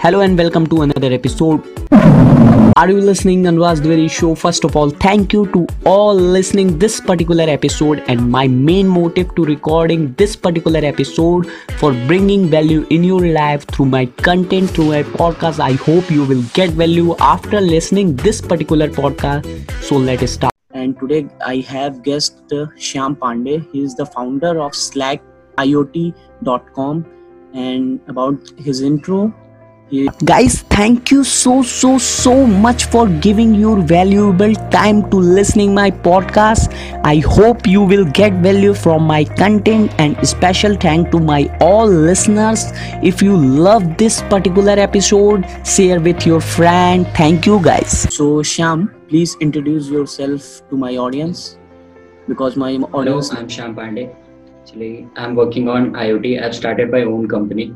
Hello and welcome to another episode. Are you listening Anwaz Dwivedi show? First of all, thank you to all listening this particular episode and my main motive to recording this particular episode for bringing value in your life through my content through my podcast. I hope you will get value after listening this particular podcast. So let us start. And today I have guest uh, Shyam Pandey. He is the founder of SlackIoT.com and about his intro Guys, thank you so so so much for giving your valuable time to listening my podcast. I hope you will get value from my content and special thank to my all listeners. If you love this particular episode, share with your friend. Thank you guys. So sham please introduce yourself to my audience because my audience Hello, I'm sham Pandey. Actually, I'm working on IoT. I've started my own company.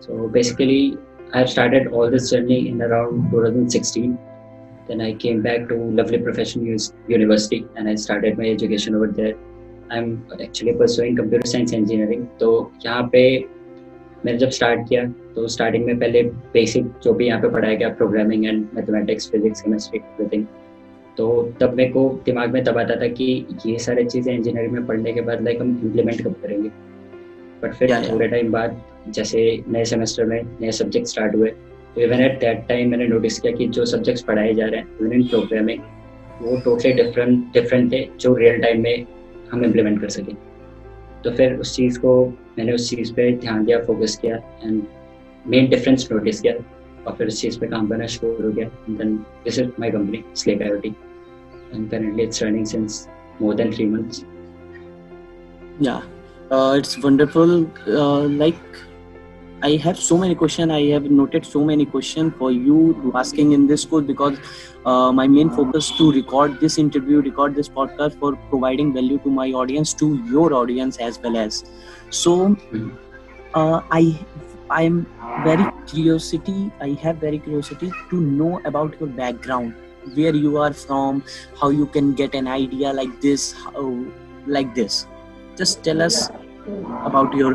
So basically, I started all this journey in around 2016. Then I came back to Lovely Professional University and I started my education over there. I'm actually pursuing computer science engineering. तो यहाँ पे मैंने जब start किया तो starting में पहले basic जो भी यहाँ पे पढ़ाया गया programming and mathematics physics chemistry everything तो तब मेरे को दिमाग में तब आता था कि ये सारी चीज़ें इंजीनियरिंग में पढ़ने के बाद लाइक हम इम्प्लीमेंट कब करेंगे बट फिर थोड़े टाइम बाद जैसे नए सेमेस्टर में नए सब्जेक्ट स्टार्ट हुए तो इवन एट दैट टाइम मैंने नोटिस किया कि जो सब्जेक्ट्स पढ़ाए जा रहे हैं इवन इन प्रोग्रामिंग वो टोटली डिफरेंट डिफरेंट थे जो रियल टाइम में हम इम्प्लीमेंट कर सकें। तो फिर उस चीज़ को मैंने उस चीज़ पे ध्यान दिया फोकस किया एंड मेन डिफरेंस नोटिस किया और फिर उस चीज़ पे काम करना शुरू हो गया। Then this is my company Slake IoT and currently it's running since more than three months. Yeah. Uh, it's wonderful uh, like I have so many questions. I have noted so many questions for you asking in this course because uh, my main focus to record this interview, record this podcast for providing value to my audience, to your audience as well as. So, uh, I I'm very curiosity. I have very curiosity to know about your background, where you are from, how you can get an idea like this, how, like this. Just tell us about your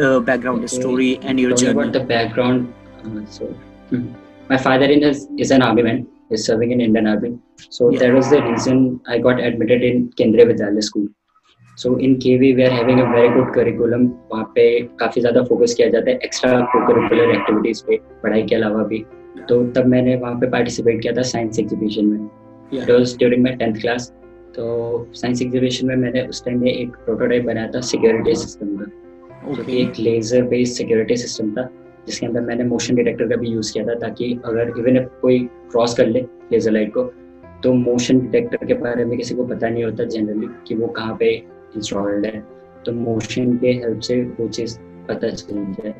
uh, background okay. story and your Talking journey. About the background, uh, so hmm. my father in is, is an army man. He's serving in Indian Army. So yeah. that was the reason I got admitted in Kendriya Vidyalaya School. So in KV we are having a very good curriculum. वहाँ पे काफ़ी ज़्यादा focus किया जाता है extra curricular activities पे पढ़ाई के अलावा भी तो तब मैंने वहाँ पे पार्टिसिपेट किया था साइंस एग्जीबिशन में ड्यूरिंग माय टेंथ क्लास तो साइंस एग्जीबिशन में मैंने उस टाइम में एक प्रोटोटाइप बनाया था सिक्योरिटी सिस्टम का जो कि एक लेजर बेस्ड सिक्योरिटी सिस्टम था जिसके अंदर मैंने मोशन डिटेक्टर का भी यूज़ किया था ताकि अगर इवन कोई क्रॉस कर ले लेजर लाइट को तो मोशन डिटेक्टर के बारे में किसी को पता नहीं होता जनरली कि वो कहाँ पे इंस्टॉल्ड है। तो मोशन के हेल्प से वो चीज़ पता चल जाए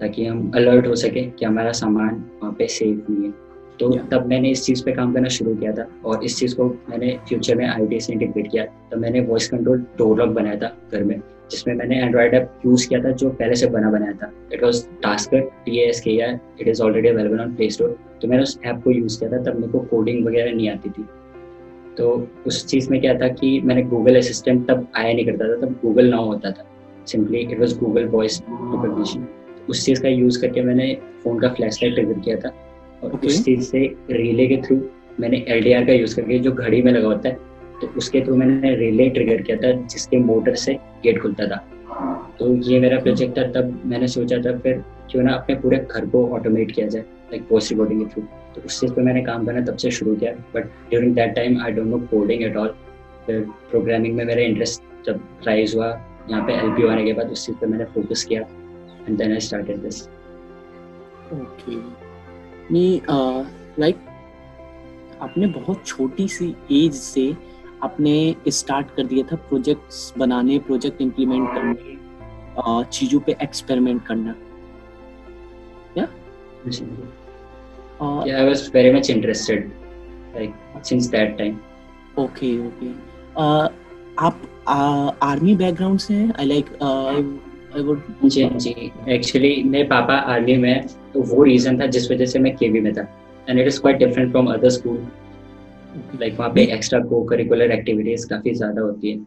ताकि हम अलर्ट हो सके कि हमारा सामान वहाँ पे सेफ़ नहीं है। तो yeah. तब मैंने इस चीज़ पे काम करना शुरू किया था और इस चीज़ को मैंने फ्यूचर में आई से इंटीग्रेट किया। तो मैंने वॉइस कंट्रोल डोर लॉक बनाया था घर में जिसमें मैंने एंड्रॉइड ऐप यूज़ किया था जो पहले से बना बनाया था। It was Tasker T S K R it is already available on Play Store तो मैंने उस ऐप को यूज़ किया था तब मेरे को कोडिंग वगैरह नहीं आती थी। तो उस चीज़ में क्या था कि मैंने गूगल असिस्टेंट तब आया नहीं करता था तब गूगल ना होता था। Simply it was Google voice recognition उस चीज़ का यूज़ करके मैंने फ़ोन का फ्लैश लाइट ट्रिगर किया था। और okay. उस चीज़ से रिले के थ्रू मैंने एलडीआर का यूज़ करके जो घड़ी में लगा होता है तो उसके थ्रू मैंने रिले ट्रिगर किया था जिसके मोटर से गेट खुलता था। तो ये मेरा प्रोजेक्ट था तब मैंने सोचा था फिर क्यों ना अपने पूरे घर को ऑटोमेट किया जाए लाइक वॉइस रिकॉर्डिंग के थ्रू तो उस चीज़ पर मैंने काम करना तब से शुरू किया but during that time I don't know coding at all फिर प्रोग्रामिंग में मेरा इंटरेस्ट जब राइज हुआ यहाँ पे एल आने के बाद उस चीज़ पर मैंने फोकस किया and then I started this okay like आपने बहुत छोटी सी एज से आपने स्टार्ट कर दिया था प्रोजेक्ट्स बनाने प्रोजेक्ट इंप्लीमेंट करने चीज़ों पे एक्सपेरिमेंट करना। या yeah i was very much interested like since that time okay okay uh, आप आर्मी बैकग्राउंड से हैं? आई लाइक आई वुड जी जी. एक्चुअली मेरे पापा आर्मी में तो वो रीजन था जिस वजह से मैं केवी में था. And it is quite different from other school like वहाँ पे एक्स्ट्रा को करिकुलर एक्टिविटीज़ काफ़ी ज़्यादा होती है.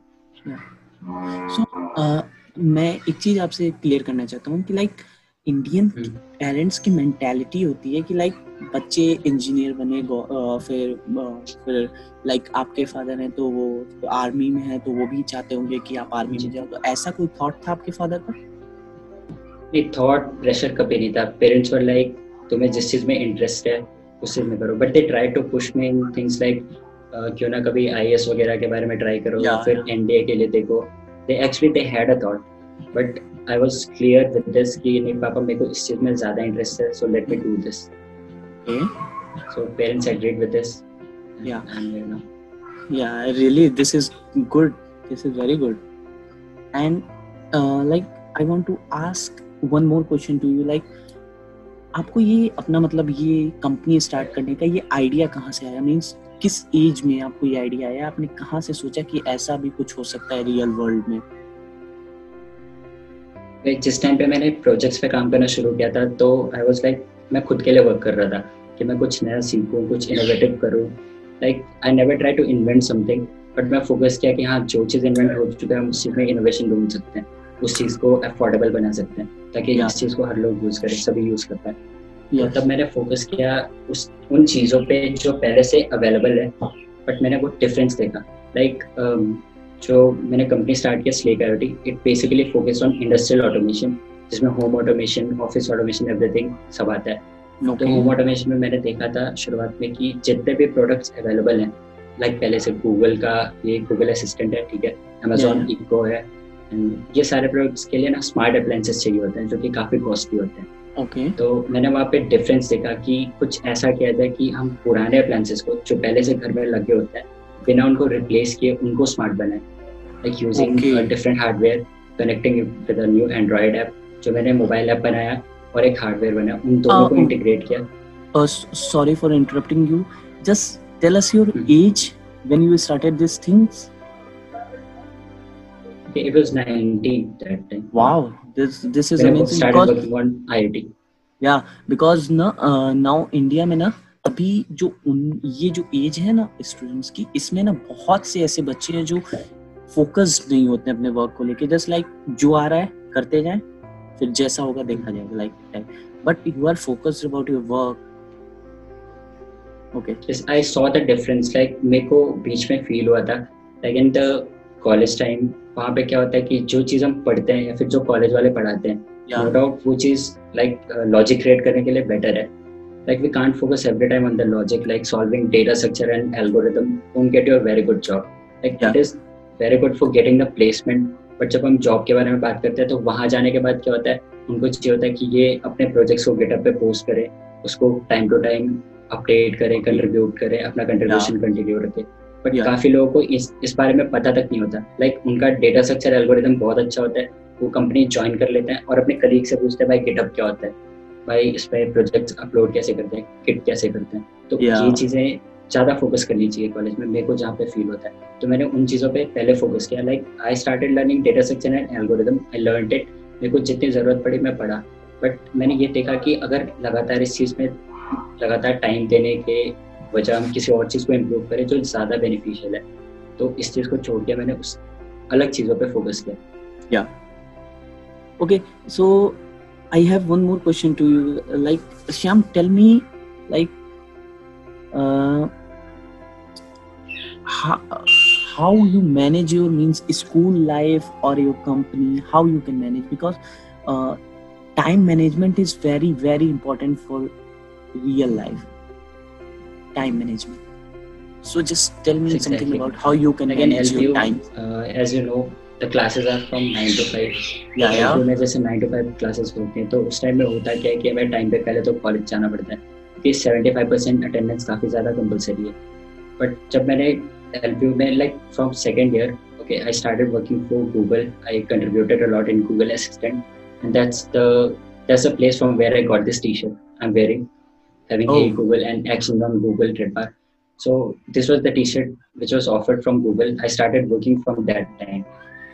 सो so, uh, मैं एक चीज़ आपसे क्लियर करना चाहता हूँ कि लाइक इंडियन पेरेंट्स की मेंटेलिटी होती है कि लाइक बच्चे इंजीनियर बने फिर फिर लाइक आपके फादर हैं तो वो तो आर्मी में है तो वो भी चाहते होंगे कि आप आर्मी में जाओ। तो ऐसा कोई थॉट था आपके फादर का नहीं थॉट प्रेशर कभी नहीं था। पेरेंट्स वर लाइक तुम्हें जिस चीज़ में इंटरेस्ट है उस चीज़ में करो। But they try to push me in things like क्यों ना कभी आईएएस वगैरह के बारे में ट्राई करो या। फिर एनडीए के लिए देखो। They actually they had a thought but I was clear with this कि नहीं पापा मेरे को इस चीज़ में ज़्यादा इंटरेस्ट है so let me do this so parents agreed with this yeah. And yeah really this is good. This is very good. And uh, like i want to ask one more question to you. Like आपको ये अपना मतलब ये company start करने का ये idea कहाँ से आया? मीन्स किस एज में आपको ये आइडिया आया? आपने कहाँ से सोचा कि ऐसा भी कुछ हो सकता है रियल वर्ल्ड में? जिस टाइम पे मैंने प्रोजेक्ट्स पे काम करना शुरू किया था तो आई वाज लाइक मैं खुद के लिए वर्क कर रहा था कि मैं कुछ नया सीखूं कुछ इनोवेटिव करूँ। Like I never try to invent something but मैं फोकस किया कि हाँ जो चीज़ इन्वेंट हो चुका है हम उस चीज़ में इनोवेशन ढूंढ सकते हैं उस चीज़ को अफोर्डेबल बना सकते हैं ताकि इस चीज़ को हर लोग यूज़ करें सभी यूज़ कर पाए। तो तब मैंने फोकस किया उस उन चीज़ों पे जो पहले से अवेलेबल है बट मैंने वो डिफरेंस देखा। लाइक like, um, जो मैंने कंपनी स्टार्ट किया Slake IoT it basically focus on industrial automation जिसमें home automation office automation everything सब आता है. okay. तो होम ऑटोमेशन में मैंने देखा था शुरुआत में कि जितने भी प्रोडक्ट्स अवेलेबल हैं लाइक like पहले से गूगल का ये गूगल असिस्टेंट है ठीक है? अमेजोन इको है. ये सारे प्रोडक्ट्स के लिए ना स्मार्ट अप्लायंसेस चाहिए होते हैं जो कि काफ़ी कॉस्टली होते हैं. Okay okay. तो मैंने वहाँ पे डिफरेंस देखा कि कुछ ऐसा किया जाए कि हम पुराने अप्लायंसेस को जो पहले से घर में लगे होते हैं बिना उनको रिप्लेस किए उनको स्मार्ट बनाए। Like using different hardware connecting with new android app जो मैंने मोबाइल ऐप बनाया और एक हार्डवेयर बनाया उन दोनों को इंटीग्रेट किया। Sorry for interrupting you just tell us your age when you started this things it was 19 that time. Wow this this is amazing started because, working on IIT yeah because na uh, now India में ना अभी जो उन ये जो as है ना students की इसमें ना बहुत से ऐसे बच्चे हैं जो फोकस्ड नहीं होते अपने वर्क को लेके। जस्ट लाइक जो आ रहा है करते जाएँ फिर जैसा होगा देखा जाएगा like but you are focused about your work okay I saw the difference like मेरे को बीच में फील हुआ था। Like in the college time वहाँ पे क्या होता है कि जो चीज़ हम पढ़ते हैं या फिर जो कॉलेज वाले पढ़ाते हैं नो डाउट वो चीज़ लाइक लॉजिक क्रिएट करने के लिए बेटर है। Like we can't focus every time on the logic like solving data structure and algorithm won't get you a very good job. Like yeah. that is very good for getting the placement but जब हम job के बारे में बात करते हैं तो वहाँ जाने के बाद क्या होता है? उनको चाहिए होता है कि ये अपने प्रोजेक्ट्स को गेटअप पे पोस्ट करें उसको टाइम टू टाइम अपडेट करें कंट्रीब्यूट करें अपना कंट्रीब्यूशन कंटिन्यू रखें। But yeah. काफ़ी लोगों को इस इस बारे में पता तक नहीं होता। लाइक like, उनका डेटा स्ट्रक्चर एल्गोरिदम बहुत अच्छा होता है वो कंपनी ज्वाइन कर लेते हैं और अपने कलीग से पूछते हैं भाई गिटअप क्या होता है? भाई इस पर प्रोजेक्ट अपलोड कैसे करते हैं किट कैसे करते हैं? तो yeah. ये चीज़ें ज़्यादा फोकस करनी चाहिए कॉलेज में मेरे को जहाँ पे फील होता है। तो मैंने उन चीज़ों पे पहले फोकस किया like I started learning data section and algorithm I learn it मेरे को जितनी ज़रूरत पड़ी मैं पढ़ा। बट मैंने ये देखा कि अगर लगातार इस चीज़ में लगातार टाइम देने के वजह हम किसी और चीज़ को इम्प्रूव करें जो ज़्यादा बेनिफिशियल है तो इस चीज़ को छोड़ के मैंने उस अलग चीज़ों पे फोकस किया। या okay so I have one more question to you. Like, Shyam, tell me, like, uh, how, how you manage your means school life or your company how you can manage? Because uh, time management is very very important for real life. Time management. So just tell me exactly. something about how you can manage your you, time. Uh, as you know the classes are from 9 to 5 yeah, yeah. तो जैसे 9 to 5 classes होती हैं तो उस time में होता क्या है कि हमें टाइम पे पहले तो कॉलेज जाना पड़ता है क्योंकि 75 परसेंट अटेंडेंस काफ़ी ज़्यादा कंपलसरी है बट जब मैंने LPU में like from second year, okay, I started working for Google. I contributed a lot in Google Assistant, and that's the that's the place from where I got this T-shirt I'm wearing, having oh. Hey Google and action on Google trademark. So this was the T-shirt which was offered from Google. I started working from that time.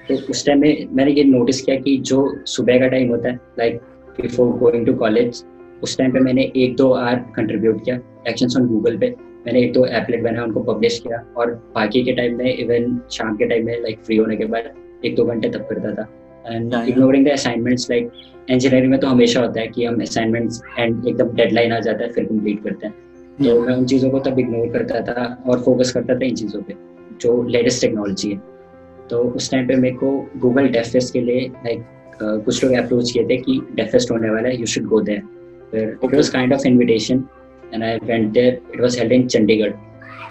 तो उस time में मैंने ये notice किया कि जो सुबह का टाइम होता है like before going to college उस टाइम पे मैंने एक दो आर कंट्रीब्यूट किया एक्शन ऑन गूगल पे। मैंने एक दो एपलेट बनाया उनको पब्लिश किया और बाकी के टाइम में इवन शाम के टाइम में लाइक फ्री होने के बाद एक दो घंटे तब करता था। And. Ignoring the assignments like engineering में तो हमेशा होता है कि हम असाइनमेंट्स एंड एकदम डेडलाइन आ जाता है फिर कंप्लीट करते हैं। तो मैं उन चीज़ों को तब इग्नोर करता था और फोकस करता था इन चीज़ों पे जो लेटेस्ट टेक्नोलॉजी है। तो उस टाइम पे मेरे को गूगल डेफेस्ट के लिए लाइक कुछ लोग अप्रोच किए थे कि डेफेस्ट होने वाला है यू शुड गो देयर फिर it was kind of invitation and I went there it was held in Chandigarh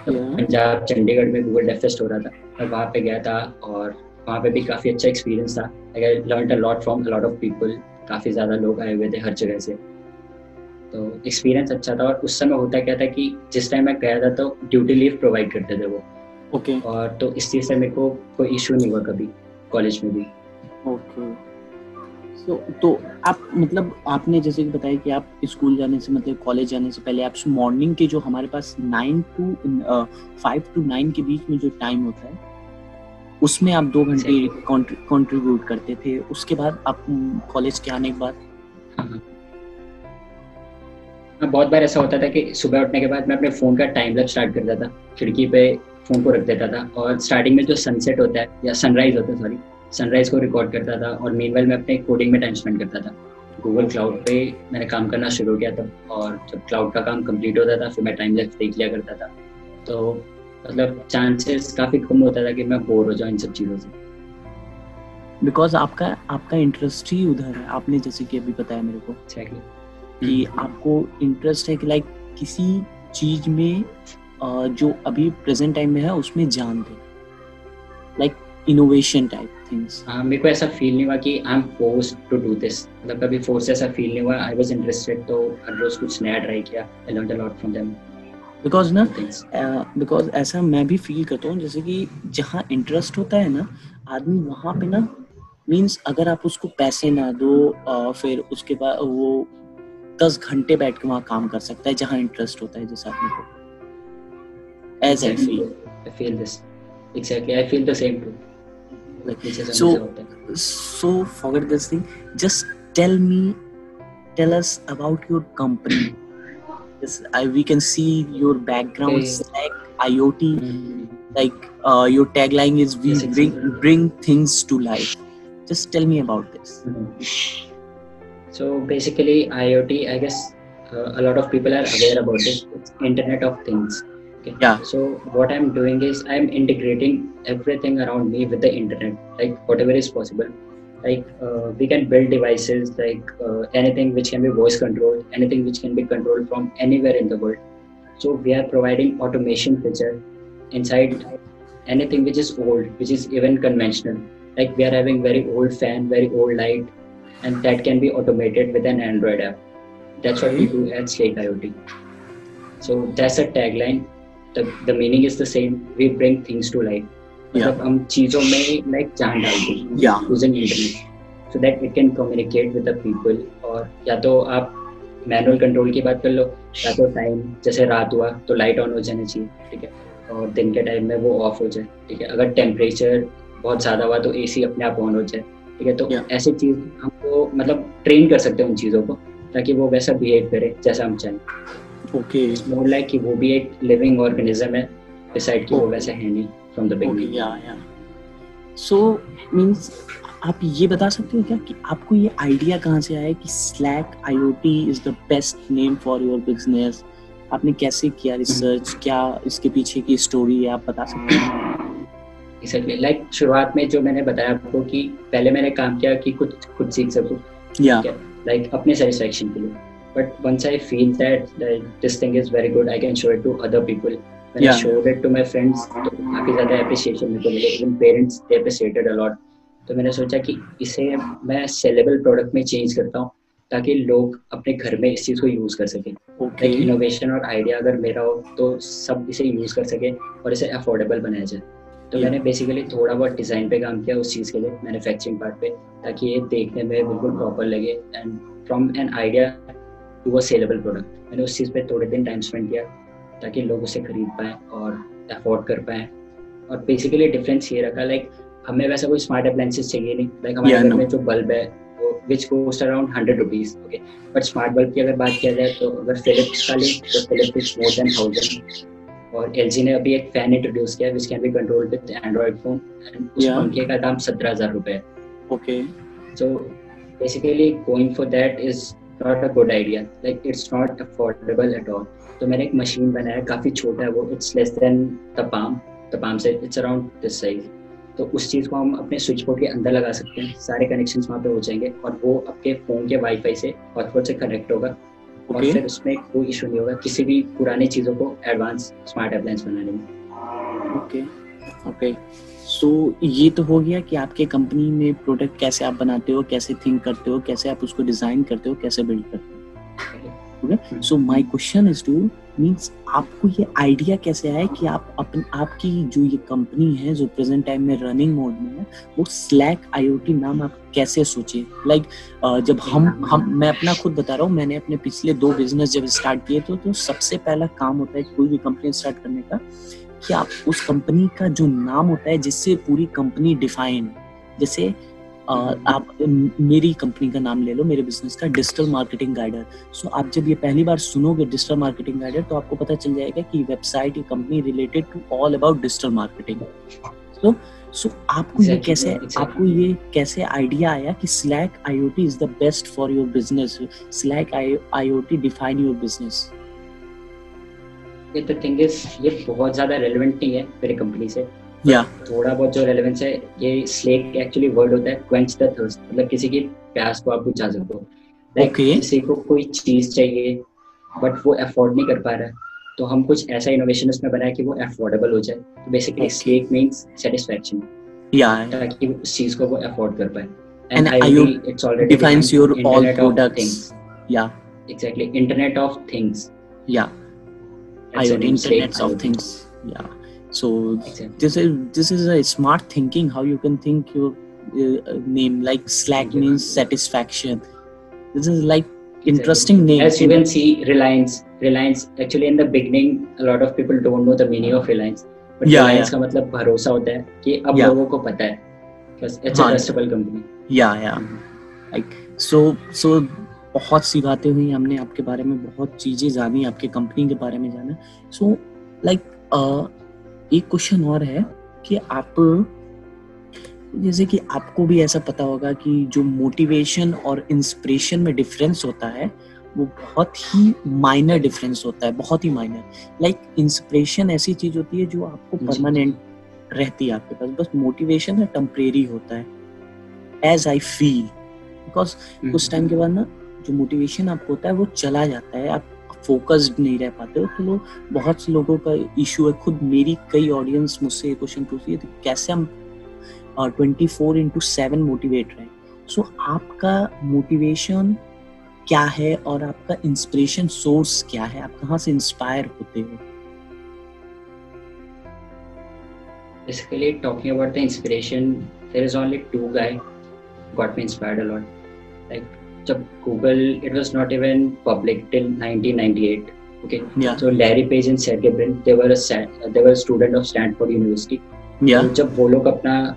Punjab Chandigarh में गूगल डेफेस्ट हो रहा था। मैं वहाँ पे गया था और वहाँ पे भी काफ़ी अच्छा एक्सपीरियंस था। I learn a lot from lot of people काफ़ी ज़्यादा लोग आए हुए थे हर जगह से। तो एक्सपीरियंस अच्छा था और उस समय होता क्या था कि जिस टाइम मैं गया था तो ड्यूटी लीव प्रोवाइड करते थे वो। Okay okay. और तो इस चीज़ से मेरे को कोई इशू नहीं हुआ कभी कॉलेज में भी। Okay okay. सो तो आप मतलब आपने जैसे कि बताया कि आप स्कूल जाने से मतलब कॉलेज जाने से पहले आप मॉर्निंग के जो हमारे पास nine to five to nine के बीच में जो टाइम होता है उसमें आप दो घंटे कंट्रीब्यूट करते थे। उसके बाद आप कॉलेज के आने के बाद? हाँ। बहुत बार ऐसा होता था कि सुबह उठने के बाद मैं अपने फ़ोन का टाइम लैप स्टार्ट करता था। खिड़की पे फ़ोन को रख देता था और स्टार्टिंग में जो सनसेट होता है या सनराइज होता है सॉरी सनराइज को रिकॉर्ड करता था और मीन मैं अपने कोडिंग में टाइम स्पेंड करता था। गूगल क्लाउड पे मैंने काम करना शुरू किया तब और जब क्लाउड का काम कंप्लीट होता था फिर मैं टाइम लैप्स देख लिया करता था। तो मतलब चांसेस काफ़ी कम होता था कि मैं बोर हो जाऊँ इन सब चीज़ों से। बिकॉज़ आपका आपका इंटरेस्ट ही उधर है। आपने जैसे कि अभी बताया मेरे को कि आपको इंटरेस्ट है कि लाइक किसी चीज़ में जो अभी प्रेजेंट टाइम में है उसमें जान दे। लाइक इनोवेशन टाइप थिंग्स हाँ मेरे को ऐसा फील नहीं हुआ कि I am force to do this मतलब कभी फोर्स ऐसा फील नहीं हुआ। आई वाज इंटरेस्टेड तो हर रोज कुछ नया ट्राई किया। I a lot from them because ना बिकॉज़ ऐसा मैं भी फील करता हूँ जैसे कि जहाँ इंटरेस्ट होता है ना आदमी वहाँ पे ना मीन्स अगर आप उसको पैसे ना दो अ, फिर उसके बाद वो दस घंटे बैठ के वहाँ काम कर सकता है जहाँ इंटरेस्ट होता है जिस आदमी को as exactly. I feel. I feel this. Exactly. I feel the same too. Like so, so forget this thing. Just tell me, tell us about your company. yes, I, we can see your backgrounds okay. like IoT. Mm-hmm. Like uh, your tagline is "We yes, bring bring things to life." Just tell me about this. Mm-hmm. So basically, IoT. I guess uh, a lot of people are aware about it. It's Internet of Things Okay. Yeah. So what I'm doing is I'm integrating everything around me with the internet, like whatever is possible. Like uh, we can build devices, like uh, anything which can be voice controlled, anything which can be controlled from anywhere in the world. So we are providing automation feature inside anything which is old, which is even conventional. Like we are having very old fan, very old light, and that can be automated with an Android app. That's what we do at Slate IoT. So that's a tagline. The, the meaning is the same. We bring things to life. मतलब हम चीज़ों में like जान डालते हैं. Using internet so that it can communicate with the people और या तो आप मैनुअल कंट्रोल की बात कर लो या तो टाइम जैसे रात हुआ तो लाइट ऑन हो जानी चाहिए ठीक है और दिन के टाइम में वो ऑफ़ हो जाए ठीक है अगर टेम्परेचर बहुत ज़्यादा हुआ तो एसी अपने आप ऑन हो जाए ठीक है तो. ऐसी चीज़ हमको मतलब ट्रेन कर सकते हैं उन चीज़ों को ताकि वो वैसा बिहेव करे जैसा हम चाहें okay मोर लाइक कि वो भी एक लिविंग ऑर्गेनिज्म है डिसाइड कि वो. वैसा है नहीं from the beginning yeah yeah. So means आप ये बता सकते हो क्या कि आपको ये आइडिया कहाँ से आया कि Slack IoT is the best name for your business? आपने कैसे किया रिसर्च क्या इसके पीछे की स्टोरी है आप बता सकते हो? एक्जेक्टली लाइक शुरुआत में जो मैंने बताया आपको कि पहले मैंने काम किया कि कुछ खुद सीख सकूँ। या लाइक अपने सेटिस्फेक्शन के लिए। But once I feel that this thing is very good I can show it to other people when Yeah. I showed it to my friends तो काफ़ी ज़्यादा appreciation मेरे को मिले even parents they appreciated a lot. तो मैंने सोचा कि इसे मैं सेलेबल प्रोडक्ट में चेंज करता हूँ ताकि लोग अपने घर में इस चीज़ को यूज़ कर सकें। लाइक इनोवेशन और आइडिया अगर मेरा हो तो सब इसे यूज़ कर सके और इसे अफोर्डेबल बनाया जाए। तो Yeah. मैंने बेसिकली थोड़ा बहुत डिज़ाइन पे काम किया उस चीज़ के लिए मैन्युफैक्चरिंग पार्ट पे ताकि ये देखने में बिल्कुल प्रॉपर लगे। And from an idea to a sellable product मैंने उस चीज़ पे थोड़े दिन टाइम स्पेंड किया ताकि लोग उसे खरीद पाएँ और अफोर्ड कर पाएँ। और बेसिकली डिफरेंस ये रखा लाइक हमें वैसा कोई स्मार्ट अप्लायंसेस चाहिए नहीं। लाइक हमारे घर में जो बल्ब है वो which cost around hundred rupees okay but smart bulb की अगर बात किया जाए तो अगर फिलिप्स का लें तो Philips is more than thousand और एल ने अभी एक फ़ैन इंट्रोड्यूस किया which can be control with Android phone and उस पंखे का दाम सत्रह हज़ार रुपए है। Okay. So basically going for that not a good idea. Like it's not affordable at all. तो मैंने एक मशीन बनाया काफ़ी छोटा है वो it's less than the palm the palm से इट्स अराउंड दिस साइज़ तो उस चीज़ को हम अपने स्विच बोर्ड के अंदर लगा सकते हैं। सारे कनेक्शन वहाँ पे हो जाएँगे और वो आपके फ़ोन के वाईफाई से हॉटस्पॉट से कनेक्ट होगा। okay. और फिर उसमें कोई इशू नहीं होगा किसी भी पुरानी चीज़ों को एडवांस स्मार्ट अप्लायंस बनाने में। Okay okay. Okay so so, ये तो हो गया कि आपके कंपनी में प्रोडक्ट कैसे आप बनाते हो कैसे थिंक करते हो कैसे आप उसको डिज़ाइन करते हो कैसे बिल्ड करते हो। So my question is to means आपको ये आइडिया कैसे आया कि आप अपन आपकी जो ये कंपनी है जो प्रेजेंट टाइम में रनिंग मोड में है वो स्लैक आईओटी नाम आप कैसे सोचे? लाइक like, जब हम हम मैं अपना खुद बता रहा हूँ मैंने अपने पिछले दो बिज़नेस जब स्टार्ट किए तो, तो सबसे पहला काम होता है कोई भी कंपनी स्टार्ट करने का कि आप उस कंपनी का जो नाम होता है जिससे पूरी कंपनी डिफाइन जैसे आप मेरी कंपनी का नाम ले लो मेरे बिज़नेस का डिजिटल मार्केटिंग गाइडर सो आप जब ये पहली बार सुनोगे डिजिटल मार्केटिंग गाइडर तो आपको पता चल जाएगा कि वेबसाइट ये company related to all about digital marketing so so आपको ये कैसे आपको ये कैसे आइडिया आया कि Slack IoT is the best for your business Slack IoT define your business ये तो थिंग इज़ ये बहुत ज़्यादा रेलेवेंट नहीं है मेरी कंपनी से। या थोड़ा बहुत जो रेलेवेंस है ये स्लेक एक्चुअली वर्ड होता है क्वेंच द थर्स्ट मतलब किसी की प्यास को आप बुझा सकते हो लाइक okay. किसी को कोई चीज़ चाहिए बट वो अफोर्ड नहीं कर पा रहा है तो हम कुछ ऐसा इनोवेशन उसमें बनाया कि वो अफोर्डेबल हो जाए। तो बेसिकली स्लेक मींस सेटिस्फैक्शन या ताकि उस चीज़ को वो अफोर्ड कर पाए। IoT it's already defines your all products? yeah. Exactly internet of things yeah. IoT internet of things yeah so exactly. this is this is a smart thinking how you can think your uh, name like slack yeah. means satisfaction this is like interesting exactly. name as you can see reliance reliance actually in the beginning a lot of people don't know the meaning of reliance but yeah, reliance yeah. का मतलब भरोसा होता है कि अब Yeah. लोगों को पता है इट्स अ हाँ. Trustable company yeah yeah like so so बहुत सी बातें हुई हमने आपके बारे में बहुत चीज़ें जानी आपके कंपनी के बारे में जाना। सो so, लाइक like, एक क्वेश्चन और है कि आप जैसे कि आपको भी ऐसा पता होगा कि जो मोटिवेशन और इंस्पिरेशन में डिफरेंस होता है वो बहुत ही माइनर डिफरेंस होता है बहुत ही माइनर लाइक इंस्पिरेशन ऐसी चीज़ होती है जो आपको परमानेंट रहती है आपके पास। बस मोटिवेशन है टेम्परेरी होता है। एज आई फील बिकॉज़ उस टाइम के बाद ना जो मोटिवेशन आपको होता है वो चला जाता है आप फोकस्ड नहीं रह पाते हो तो बहुत से लोगों का इशू है खुद मेरी कई ऑडियंस मुझसे ये क्वेश्चन पूछती है तो कैसे हम twenty four into seven motivate रहे? सो so, आपका मोटिवेशन क्या है और आपका इंस्पिरेशन सोर्स क्या है? आप कहाँ से इंस्पायर होते हो? Basically talking about the inspiration there is only two guy got me inspired a lot. Like jab google it was not even public till 1998 okay? Yeah. so larry page and sergey brin they were a Stan- they were a student of stanford university. या तो जब वो लोग अपना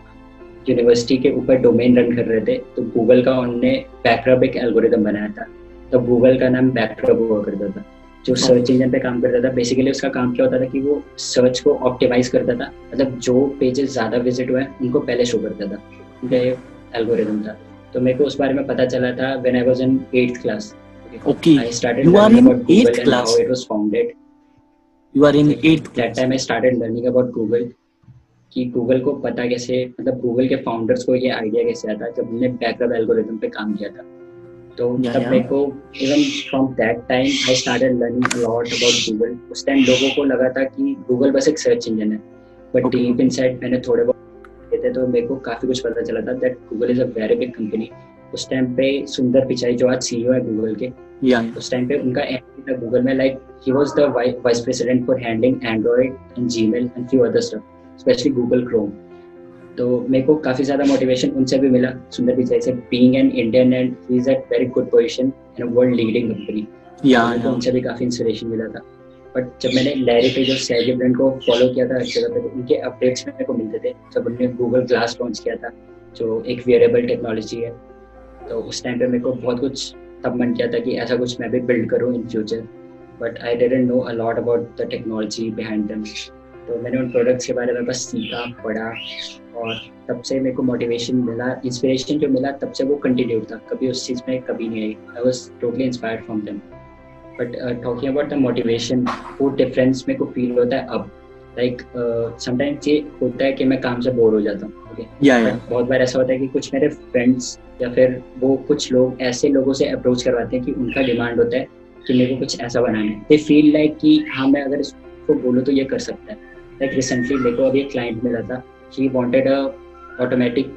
university के ऊपर domain run कर रहे थे तो गूगल का उनने बैकरब एक एल्गोरिदम बनाया था। तो गूगल का नाम बैकरब हुआ करता था। जो सर्च इंजन पे काम करता था बेसिकली उसका काम क्या होता था कि वो सर्च को ऑप्टिमाइज करता था। मतलब जो पेजेस ज़्यादा विज़िट हुए हैं, उनको पहले शो करता था। उनका ये एल्गोरिदम था। तो मेरे को उस बारे में पता चला था when I was in 8th class Okay. I started You are learning in about Google eighth and class? how it was founded. You are in eighth that time I started learning about Google कि Google को पता कैसे मतलब Google के founders को ये idea कैसे आता जब उन्होंने बैकअप एल्गोरिथम पे काम किया था तो Yeah, तब yeah. मेरे को even from that time I started learning lot about Google उस टाइम लोगों को लगा था कि गूगल बस एक सर्च इंजन है बट. डीप इनसाइड मैंने थोड़े बहुत किए थे तो मेरे को काफ़ी कुछ पता चला था that Google is a very big company उस टाइम पे सुंदर पिचाई जो आज सीईओ है गूगल के या उस टाइम पे उनका था गूगल में like he was the vice president for handling Android and Gmail and few other stuff specially Google Chrome तो मेरे को काफ़ी ज़्यादा मोटिवेशन उनसे भी मिला सुंदर पिचाई से। Being an Indian and he is at very good position in a world leading company या उनसे भी काफ़ी इंस्पिरेशन मिला था। बट जब मैंने लैरी पेज और सैजी ब्रांड को फॉलो किया था हर जगह पे तो उनके अपडेट्स मेरे को मिलते थे। जब उन्होंने गूगल ग्लास लॉन्च किया था, जो एक वेरिएबल टेक्नोलॉजी है तो उस टाइम पे मेरे को बहुत कुछ तब मन किया था कि ऐसा कुछ मैं भी बिल्ड करूँ in future but I didn't know a lot about the technology behind them तो मैंने उन प्रोडक्ट्स के बारे में बस सीखा, पढ़ा, और तब से मेरे को मोटिवेशन मिला इंस्पिरेशन जो मिला, तब से वो कंटिन्यू था। कभी उस चीज़ में कभी नहीं आई। I was totally inspired from them but talking about the motivation वो डिफरेंस मेरे को फील होता है अब। लाइक समटाइम्स ये होता है कि मैं काम से बोर हो जाता हूँ या या बहुत बार ऐसा होता है कि कुछ मेरे फ्रेंड्स या फिर वो कुछ लोग ऐसे लोगों से अप्रोच करवाते हैं कि उनका डिमांड होता है कि मेरे को कुछ ऐसा बनाना है। दे फील लाइक कि हाँ मैं अगर इसको बोलूँ तो ये कर सकता है। लाइक रिसेंटली मेरे को अभी एक क्लाइंट मिला था। He wanted a automatic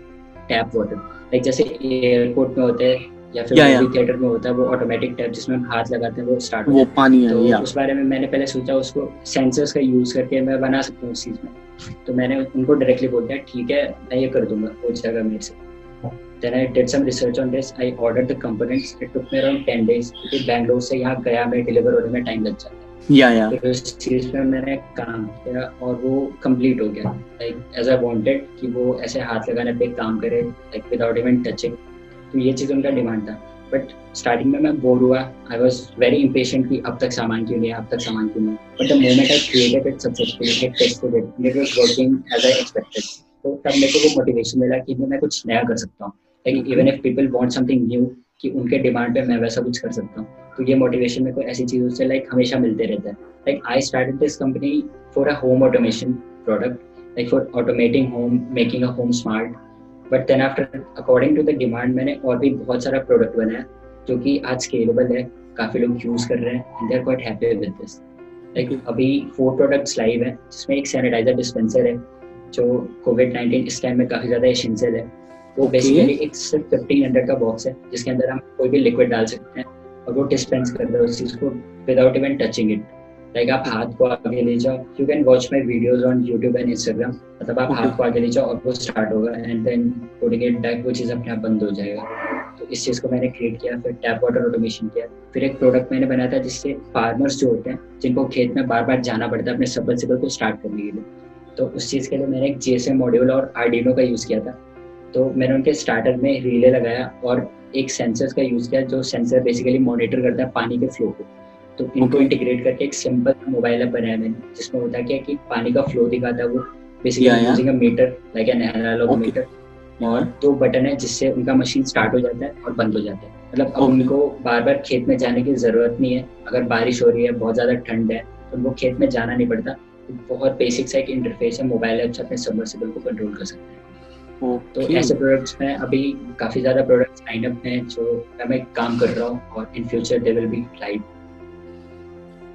tap water like जैसे एयरपोर्ट में होते हैं या फिर. मूवी थिएटर में होता है वो ऑटोमेटिक टैप जिसमें हम हाथ लगाते हैं वो स्टार्ट वो पानी है तो उस बारे में मैंने पहले सोचा उसको सेंसर्स का यूज़ करके मैं बना सकता हूँ उस चीज़ में तो मैंने उनको डायरेक्टली बोल दिया ठीक है मैं ये कर दूँगा हो जाएगा मेरे से Then I did some research on this. I ordered the components. It took me around 10 days. क्योंकि बैंगलोर से यहाँ गया में डिलीवर होने में टाइम लग जाता है या या तो इस चीज़ में मैंने काम किया और वो कंप्लीट हो गया लाइक एज आई वांटेड कि वो ऐसे हाथ लगाने पे काम करे लाइक विदाउट इवन टचिंग तो ये चीज़ उनका डिमांड था। बट स्टार्टिंग में मैं बोर हुआ। आई वॉज़ वेरी इम्पेशेंट कि अब तक सामान क्यों नहीं अब तक सामान क्यों नहीं but the moment I created it successfully it tested it it was working as I expected तो तब मेरे को वो मोटिवेशन मिला कि मैं कुछ नया कर सकता हूँ। Like even if people want something new कि उनके डिमांड पे मैं वैसा कुछ कर सकता हूँ। तो ये मोटिवेशन मेरे को ऐसी चीज़ों से लाइक हमेशा मिलते रहता है। Like I started this company for a home automation product like for automating home making a home smart but then after according to the demand मैंने और भी बहुत सारा प्रोडक्ट बनाया जो कि आज स्केलेबल है काफ़ी लोग यूज़ कर रहे हैं and they are quite happy with this like अभी फोर प्रोडक्ट्स लाइव है जिसमें एक सैनिटाइजर डिस्पेंसर है जो कोविड 19 इस टाइम में काफ़ी ज़्यादा एसेंशियल है। वो बेसिकली एक सिर्फ़ फिफ्टीन हंड्रेड का बॉक्स है जिसके अंदर हम कोई भी लिक्विड डाल सकते हैं और वो डिस्पेंस कर दो उस चीज़ को without even touching it like आप हाथ को आगे ले जाओ। You can watch my videos on YouTube and Instagram मतलब आप. हाथ को आगे ले जाओ और वो स्टार्ट होगा and then putting it back वो चीज़ अपने आप बंद हो जाएगा। तो इस चीज़ को मैंने क्रिएट किया, फिर टैप वाटर ऑटोमेशन किया। फिर एक प्रोडक्ट मैंने बनाया था जिससे फार्मर्स जो होते हैं, जिनको खेत में बार बार जाना पड़ता है अपने सबल को स्टार्ट करने के लिए। तो उस चीज़ के लिए मैंने एक जीएसएम मॉड्यूल और आर्डिनो का यूज़ किया था। तो मैंने उनके स्टार्टर में रिले लगाया और एक सेंसर का यूज़ किया जो सेंसर बेसिकली मॉनिटर करता है पानी के फ्लो को। तो इनको इंटीग्रेट करके एक सिंपल मोबाइल ऐप बनाया मैंने जिसमें होता क्या है कि पानी का फ्लो दिखाता है वो basically. Using a meter like an analogue meter और दो बटन है जिससे उनका मशीन स्टार्ट हो जाता है और बंद हो जाता है। मतलब अब उनको बार बार खेत में जाने की ज़रूरत नहीं है। अगर बारिश हो रही है बहुत ज़्यादा ठंड है तो उनको खेत में जाना नहीं पड़ता। बहुत बेसिक सा एक इंटरफेस है मोबाइल ऐप से अपने सबमर्सिबल को कंट्रोल कर सकते हैं। तो ऐसे प्रोडक्ट्स में अभी काफ़ी ज़्यादा प्रोडक्ट्स लाइन अप हैं जो मैं काम कर रहा हूँ और in future they will be live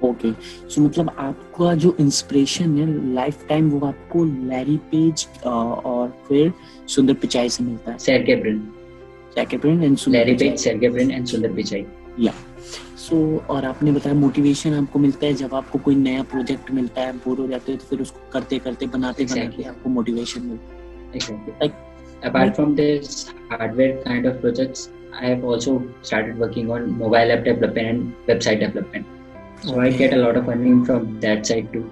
okay so मतलब आपका जो इंस्पिरेशन है लाइफ टाइम वो आपको लैरी पेज और फिर सुंदर पिचाई से मिलता है। Sergey Brin jacket print and Sundar Larry Page Sergey Brin and Sundar Pichai. या। सो और आपने बताया मोटिवेशन आपको मिलता है जब आपको कोई नया प्रोजेक्ट मिलता है बोर हो जाते हो तो फिर उसको करते करते बनाते बनाते आपको मोटिवेशन मिलता है. Like- Apart from this hardware kind of projects, I have also started working on mobile app development and website development. So I get a lot of earning from that side too.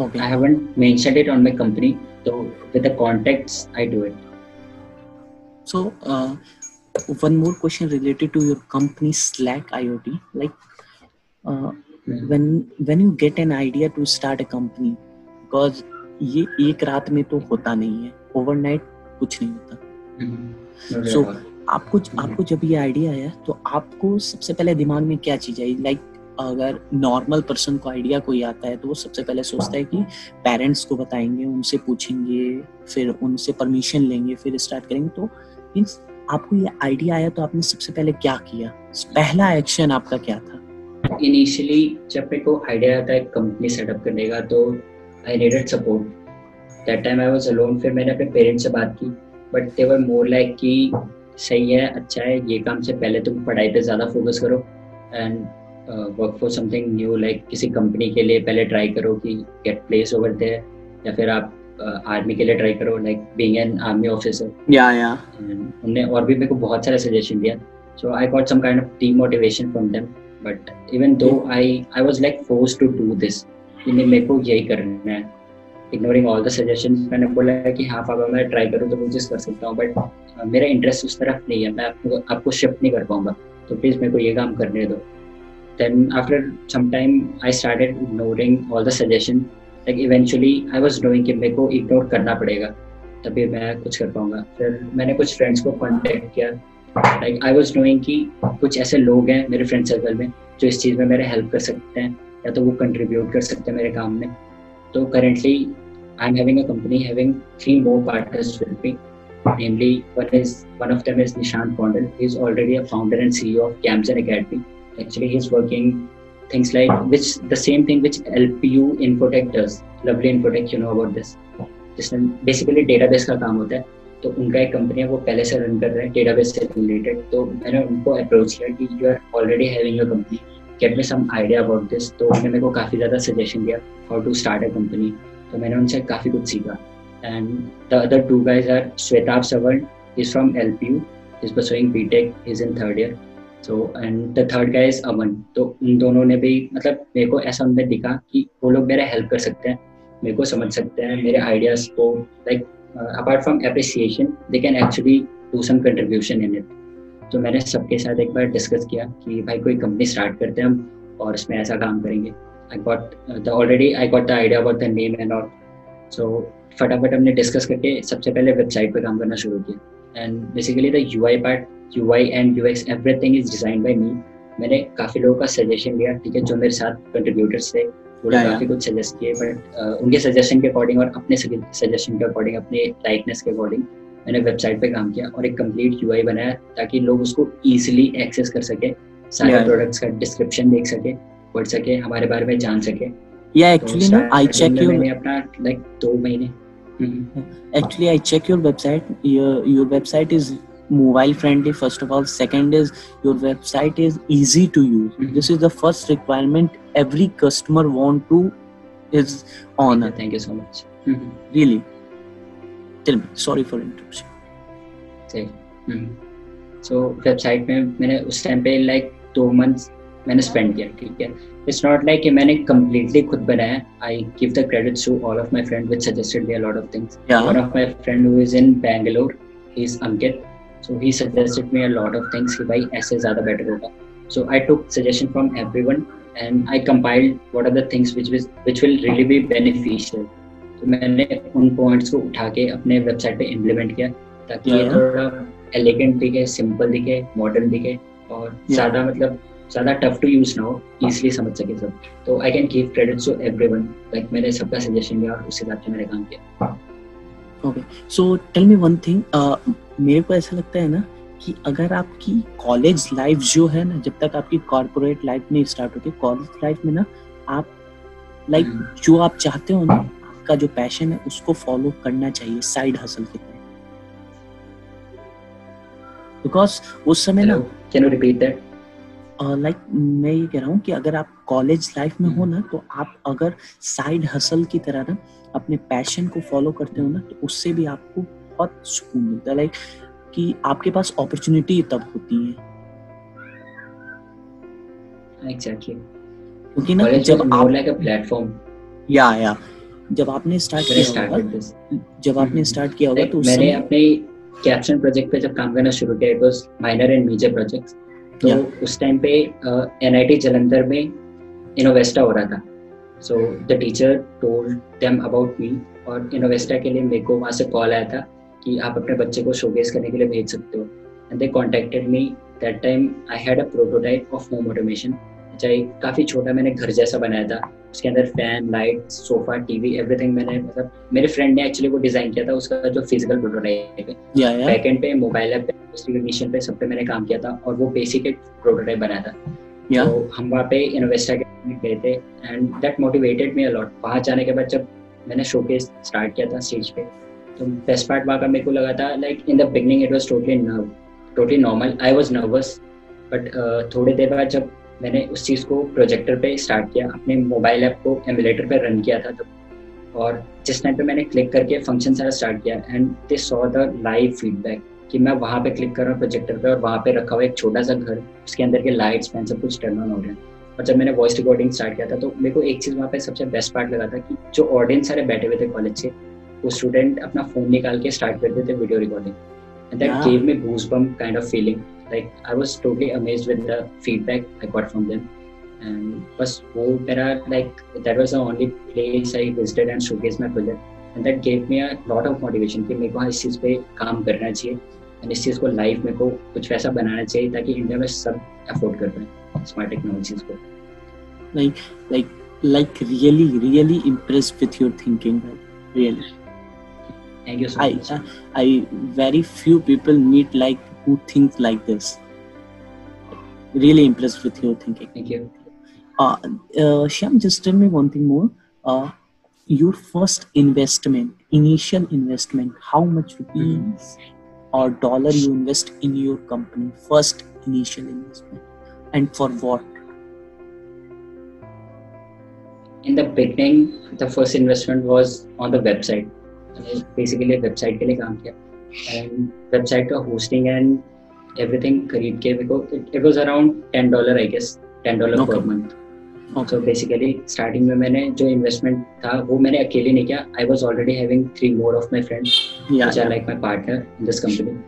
Okay I haven't mentioned it on my company, so with the contacts, I do it. So, uh, one more question related to your company Slack IoT. Like, uh, when when you get an idea to start a company, because ये एक रात में तो होता नहीं है overnight कुछ नहीं होता No So- आपको आपको जब ये आइडिया आया तो आपको सबसे पहले दिमाग में क्या चीज़ आई लाइक अगर नॉर्मल पर्सन को आइडिया कोई आता है तो वो सबसे पहले सोचता है कि पेरेंट्स को बताएँगे, उनसे पूछेंगे, फिर उनसे परमिशन लेंगे, फिर स्टार्ट करेंगे। तो मीन्स आपको ये आइडिया आया तो आपने सबसे पहले क्या किया? पहला एक्शन आपका क्या था? इनिशियली जब मेरे को आइडिया आता है कंपनी सेटअप करने का तो I needed support that time I was alone फिर मैंने अपने पेरेंट्स से बात की but they were more like कि सही है अच्छा है, ये काम से पहले तुम पढ़ाई पे ज़्यादा फोकस करो and work for something new like किसी कंपनी के लिए पहले ट्राई करो कि गेट प्लेस ओवर देयर या फिर आप आर्मी के लिए ट्राई करो like being an army officer या या उनने और भी मेरे को बहुत सारे सजेशन दिया। So I got some kind of demotivation from them but even though I I was like force to do this कि नहीं मेरे को यही करना है। इग्नोरिंग ऑल द सजेशन मैंने बोला कि हाँ पापा मैं ट्राई करूँ तो चीज़ कर सकता हूँ बट मेरा इंटरेस्ट उस तरफ़ नहीं है। मैं आपको आपको शिफ्ट नहीं कर पाऊँगा। तो प्लीज़ मेरे को ये काम करने दो। Then after some time, i started ignoring all the suggestion. Like eventually I was knowing कि मेरे इग्नोर करना पड़ेगा, तभी मैं कुछ कर पाऊँगा। फिर मैंने कुछ फ्रेंड्स को कांटेक्ट किया। लाइक आई वाज नोइंग कि कुछ ऐसे लोग हैं मेरे फ्रेंड सर्कल में, जो इस चीज़ में मेरे हेल्प कर सकते हैं, या तो वो कंट्रीब्यूट कर सकते हैं मेरे काम में। तो currently I am having a company having three more partners with me namely, one is, one of them is Nishant Pondal. He's already a founder and CEO of Camps Academy. Actually, he's working things like which the same thing which LPU Infotech does. Lovely Infotech, you know about this. जिसमें basically database का काम होता है। तो उनका एक company है वो पहले से रन कर रहे हैं डेटाबेस से रिलेटेड तो मैंने उनको अप्रोच किया कि you are already having a company get me some idea about this तो उन्होंने मेरे को काफ़ी ज़्यादा सजेशन दिया how to start a company तो मैंने उनसे काफ़ी कुछ सीखा। And the other two guys are Shwetab Savarna is from L P U is pursuing B tech is in third year so and the third guy is Aman तो उन दोनों ने भी मतलब मेरे को ऐसा उनमें दिखा कि वो लोग मेरा हेल्प कर सकते हैं, मेरे को समझ सकते हैं, मेरे आइडियाज़ को like apart from appreciation they can actually do some contribution in it तो मैंने सबके साथ एक बार डिस्कस किया कि भाई कोई कंपनी स्टार्ट करते हैं हम और इसमें ऐसा काम करेंगे। I got the already I got the idea about the name and all so फटाफट हमने डिस्कस करके सबसे पहले वेबसाइट पर काम करना शुरू किया। And basically the U I part U I and U X everything is design by me मैंने काफ़ी लोगों का सजेशन लिया ठीक है जो मेरे साथ कंट्रीब्यूटर्स थे उन्होंने काफ़ी कुछ सजेस्ट किए बट uh, उनके सजेशन के अकॉर्डिंग और अपने सजेशन के अकॉर्डिंग अपने लाइकनेस के अकॉर्डिंग मैंने वेबसाइट पे काम किया और एक कंप्लीट यूआई बनाया ताकि लोग उसको इजीली एक्सेस कर सके सारे प्रोडक्ट्स का डिस्क्रिप्शन देख सके पढ़ सके हमारे बारे में जान सके। या एक्चुअली ना आई चेक योर मैंने अपना लाइक दो महीने। actually i check your website your your website is mobile friendly first of all second is your website is easy to use mm-hmm. this is the first requirement every customer want to is on thank thank you so much mm-hmm. really tell me sorry for interruption सही सो website में मैंने उस time पे like दो months मैंने spend किया ठीक है इट्स नॉट लाइक कि मैंने कम्प्लीटली खुद बनाया I give the credit to all of my friend which suggested me a lot of things one of my friend who is in Bangalore he is Ankit so he suggested me a lot of things कि भाई ऐसे ज़्यादा better होगा। So I took suggestion from everyone and I compiled what are the things which was which will really be beneficial तो मैंने उन points को उठा के अपने वेबसाइट पे इम्प्लीमेंट किया ताकि ये थोड़ा एलिगेंट दिखे सिंपल दिखे मॉडर्न दिखे और ज़्यादा मतलब ज़्यादा टफ टू यूज़ ना हो इजिली समझ सके सब। तो I can give credit to everyone like मैंने सबका सजेशन दिया और उस हिसाब से मैंने काम किया। Okay so tell me one thing मेरे को ऐसा लगता है ना कि अगर आपकी कॉलेज लाइफ जो है ना जब तक आपकी कॉर्पोरेट लाइफ नहीं स्टार्ट होती कॉलेज लाइफ में ना आप लाइक like, हम्म। जो आप चाहते हो ना आपका जो पैशन है उसको फॉलो करना चाहिए साइड हसल के तरह बिकॉज़ उस समय ना can you repeat that like मैं ये कह रहा हूँ कि अगर आप कॉलेज लाइफ में हो हम्म। ना तो आप अगर साइड हसल की तरह ना अपने पैशन को फॉलो करते हो ना तो उससे भी आपको बहुत सुकून मिलता है। लाइक कि आपके पास अपॉर्चुनिटी तब होती है। एग्जैक्टली क्योंकि ना जब आप लाइक अ प्लेटफॉर्म या या। जब आपने स्टार्ट किया होगा जब आपने स्टार्ट किया होगा तो मैंने अपने कैप्शन प्रोजेक्ट पे जब काम करना शुरू किया it was minor and major projects तो yeah. उस टाइम पे एनआईटी uh, जलंधर में इनोवेस्टा हो रहा था। So the teacher told them about me और इनोवेस्टा के लिए मेरे को वहाँ से कॉल आया था। कि आप अपने बच्चे को शोकेस करने के लिए भेज सकते हो। And they contacted me that time I had a prototype of home automation चाहे काफ़ी छोटा मैंने घर जैसा बनाया था। उसके अंदर fan light sofa TV everything मैंने मतलब मेरे फ्रेंड ने एक्चुअली वो डिज़ाइन किया था उसका जो फ़िज़िकल प्रोटोटाइप है। बैकएंड पे मोबाइल ऐप रिकग्निशन पे सब पे मैंने काम किया था और वो बेसिक एक प्रोटोटाइप बनाया था। yeah. तो हम वहाँ पे इन्वेस्टर के गए थे and that motivated me a lot वहाँ जाने के बाद जब मैंने शोकेस स्टार्ट किया था स्टेज पे तो बेस्ट पार्ट वहाँ का मेरे को लगा था like in the beginning it was totally nerve totally normal I was nervous but थोड़ी देर बाद जब मैंने उस चीज़ को प्रोजेक्टर पे स्टार्ट किया, अपने मोबाइल ऐप को एमुलेटर पे रन किया था तब, और जिस टाइम पे मैंने क्लिक करके फ़ंक्शन सारा स्टार्ट किया and they saw the live feedback कि मैं वहाँ पे क्लिक कर रहा हूँ प्रोजेक्टर पे, और वहाँ पे रखा हुआ एक छोटा सा घर, उसके अंदर के लाइट्स फ़ैन सब कुछ टर्न ऑन हो हैं और जब मैंने वॉइस रिकॉर्डिंग स्टार्ट किया था तो मेरे को एक चीज़ वहाँ पे सबसे बेस्ट पार्ट लगा था कि जो ऑडियंस सारे बैठे हुए थे कॉलेज से वो स्टूडेंट अपना फ़ोन निकाल के स्टार्ट करते थे video recording and that gave me goosebumps kind of feeling like I was totally amazed with the feedback I got from them. And बस वो मेरा like that was the only place I visited and showcase my project and that gave me a lot of motivation कि मेरे को इस चीज़ पे काम करना चाहिए। एंड इस चीज़ को लाइफ में को कुछ वैसा बनाना चाहिए ताकि इंडिया में सब अफोर्ड कर पाए स्मार्ट टेक्नोलॉजीज़ को। Like like like really really impressed with your thinking really. Thank you so I, much. I very few people meet like who think like this. Really impressed with your thinking. Thank you. Uh, uh, Shyam, just tell me one thing more. Uh, your first investment, initial investment, how much rupees mm-hmm. or dollar you invest in your company? First initial investment, and for what? In the beginning, the first investment was on the website basically website के लिए काम किया। And website का hosting and everything खरीद के मेरे को it was around ten dollar I guess ten dollar per month. So basically starting में मैंने जो इन्वेस्टमेंट था वो मैंने अकेले नहीं किया। I was already having three more of my friends which are like my partner in this company.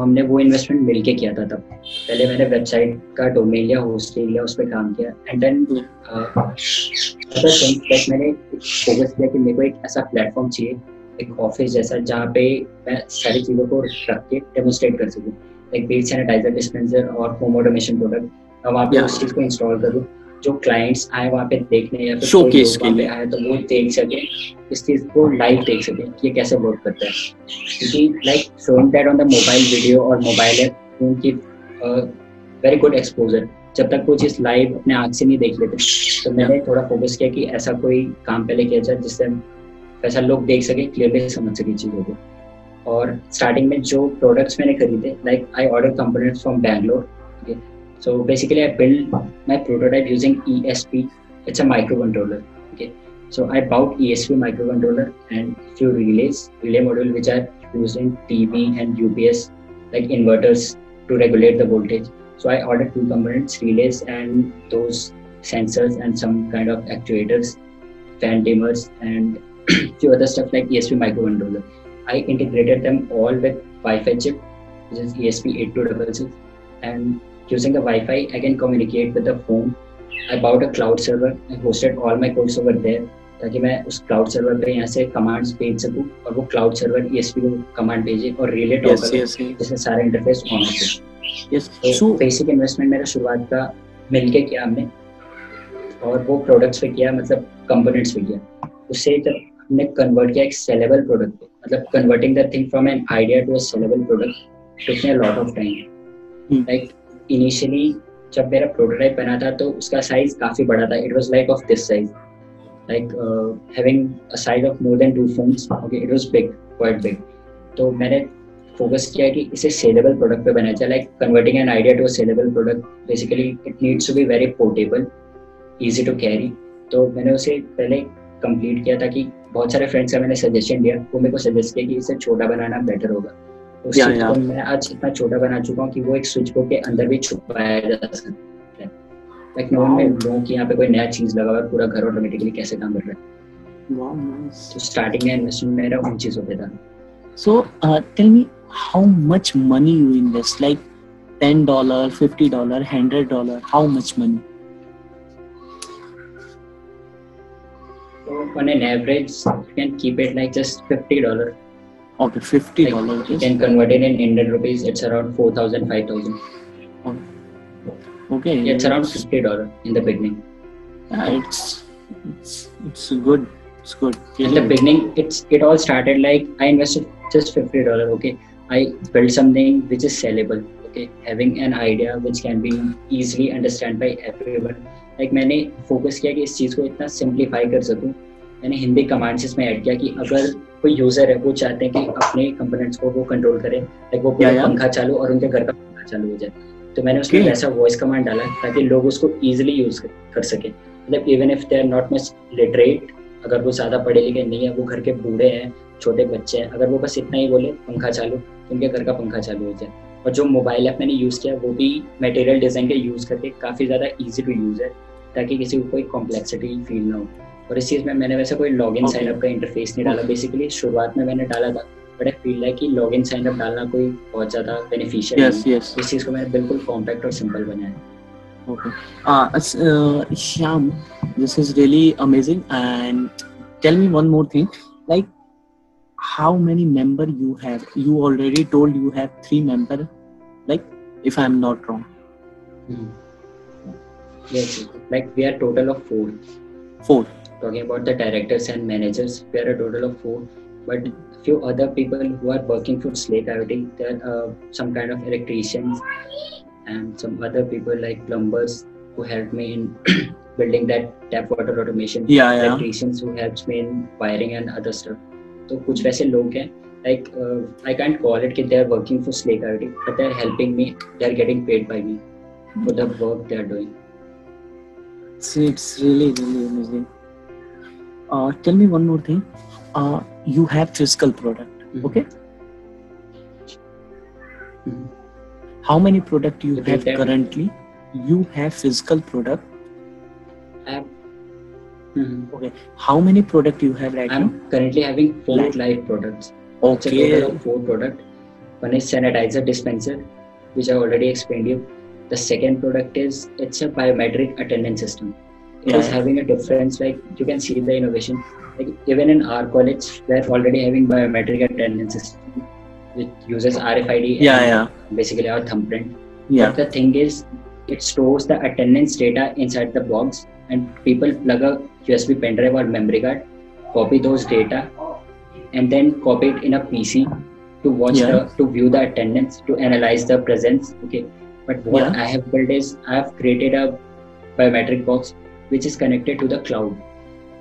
हमने वो इन्वेस्टमेंट मिलके किया था तब। पहले मैंने वेबसाइट का डोमेन लिया होस्टिंग लिया उस पर काम किया। एंड देन लाइक मैंने फोकस किया कि मेरे को एक ऐसा प्लेटफॉर्म चाहिए एक ऑफ़िस जैसा जहाँ पे मैं सारी चीज़ों को रख के डेमोस्ट्रेट कर सकूँ। लाइक बीट सैनिटाइजर डिस्पेंसर और होम ऑटोमेशन प्रोडक्ट मैं वहाँ पे उस चीज़ को इंस्टॉल करूँ। जो क्लाइंट्स आए वहाँ पे देखने या फिर लोग के लिए। आए तो वो देख सके इस चीज़ को लाइव देख सके कि ये कैसे वर्क करता है। क्योंकि like showing that on the mobile video और mobile app give very good exposure जब तक वो चीज़ लाइव अपने आँख से नहीं देख लेते तो मैंने थोड़ा फोकस किया कि ऐसा कोई काम पहले किया जाए जिससे ऐसा लोग देख सके क्लियरली समझ सके चीज़ों को। और स्टार्टिंग में जो प्रोडक्ट्स मैंने खरीदे like I order components from Bangalore so basically I build my prototype using ESP it's a micro controller okay so I bought E P micro controller and few relays relay module which are use T and U like inverters to regulate the voltage so I order two components relays and those sensors and some kind of actuators fan dimmers and few other stuff like esp microcontroller i integrated them all with wi-fi chip which is E esp8266 and using the Wi-Fi, I can communicate with the phone. I bought a cloud server. I hosted all my codes over there ताकि मैं उस cloud server पे यहाँ से commands भेज सकूँ और वो क्लाउड सर्वर ESP को कमांड भेजे और relay talk Yes, yes, yes. जिसमें सारे इंटरफेस ऑन हो. तो So, बेसिक इन्वेस्टमेंट मेरा शुरुआत का मिलके किया हमने और वो प्रोडक्ट्स पे किया मतलब कंपोनेंट्स पे किया उससे जब हमने कन्वर्ट किया एक सेलेबल प्रोडक्ट पे मतलब converting the thing from an idea to a sellable product took me lot of time. Like initially जब मेरा प्रोटोटाइप बना था तो उसका साइज़ काफ़ी बड़ा था। It was like of this size like having a size of more than two phones okay it was big quite big तो मैंने फोकस किया कि इसे सेलेबल प्रोडक्ट पे बनाया जाए। Like converting an idea to a sellable product basically it needs to be very portable easy to carry तो मैंने उसे पहले कंप्लीट किया था कि बहुत सारे फ्रेंड्स का मैंने सजेशन दिया वो मेरे को सजेस्ट किया कि इसे छोटा बनाना बेटर होगा। उस चीज़ को मैं आज इतना छोटा बना चुका हूँ कि वो एक स्विच बोर्ड के अंदर भी छुपाया जा सकता है। लाइक नो में लोगों की यहाँ पे कोई नया चीज़ लगा हुआ है पूरा घर ऑटोमेटिकली कैसे काम कर रहा है। तो स्टार्टिंग में इन्वेस्टमेंट मेरा उन चीज़ों पे था। So, uh, tell me how much money you invest? Like ten dollar, fifty dollar, hundred dollar. How much So on an average, you can keep it like just fifty dollar. Okay, fifty Like, you can convert it in Indian rupees. It's around 4,000, 5,000. okay. It's around fifty dollar in the beginning. Yeah, it's it's it's good. It's good. In the beginning, it's it all started like I invested just fifty dollar. Okay, I built something which is sellable. Okay, having an idea which can be easily understand by everyone. Like मैंने focus किया कि इस चीज़ को इतना simplify कर सकूँ मैंने Hindi commands इसमें ऐड किया कि अगर कोई यूज़र है वो चाहते हैं कि अपने कंपोनेंट्स को वो कंट्रोल करे लाइक वो पूरा. पंखा चालू और उनके घर का पंखा चालू हो जाए तो मैंने उसमें. वैसा वॉइस कमांड डाला ताकि लोग उसको ईजिली यूज़ कर, सकें मतलब even if they are not much literate अगर वो ज़्यादा पढ़े लिखे नहीं है वो घर के बूढ़े हैं छोटे बच्चे हैं अगर वो बस इतना ही बोले पंखा चालू तो उनके घर का पंखा चालू हो जाए और जो मोबाइल ऐप मैंने यूज़ किया वो भी मटेरियल डिज़ाइन के यूज़ करके काफ़ी ज़्यादा ईजी टू यूज़ है ताकि किसी को कोई कॉम्प्लेक्सिटी फील ना हो और इस चीज़ में मैंने वैसे कोई log in Okay. Sign up का इंटरफेस नहीं डाला बेसिकली शुरुआत में मैंने डाला था बट आई फील है कि लॉग इन साइन अप डालना कोई बहुत ज़्यादा बेनिफिशियल Yes, yes. इस चीज़ को मैंने बिल्कुल कॉम्पैक्ट और सिंपल बनाया Okay. Uh, uh, Shyam, this is really amazing. And tell me one more thing. Like, how many member you have? You already told you have three member. Like, if I'm not wrong. Mhm. Yes, like we are total of four. Four. Talking about the directors and managers, we are a total of four. But few other people who are working for Slate IoT, there are uh, some kind of electricians and some other people like plumbers who helped me in building that tap water automation. Yeah, yeah. Electricians who helps me in wiring and other stuff. तो कुछ वैसे लोग हैं like uh, I can't call it that they are working for Slate IoT, but they are helping me. They are getting paid by me for the work they are doing. See, it's really, really amazing. Uh, tell me one more thing. Uh, you have physical product, Mhm. okay? Mhm. How many product you Repeat have currently? You have physical product. Have, Mhm. Okay. How many product you have right I'm currently having four live products. Now? It's a total of four product. One is sanitizer dispenser, which I already explained you. The second product is it's a biometric attendance system. It is Yeah. having a difference. Like you can see the innovation. Like even in our college, they're already having biometric attendance system, which uses RFID. Yeah, yeah, Basically our thumbprint. yeah. But the thing is, it stores the attendance data inside the box, and people plug a USB pen drive or memory card, copy those data, and then copy it in a PC to watch Yeah. the to view the attendance, to analyze the presence. Okay, but what Yeah. I have built is I have created a biometric box which is connected to the cloud.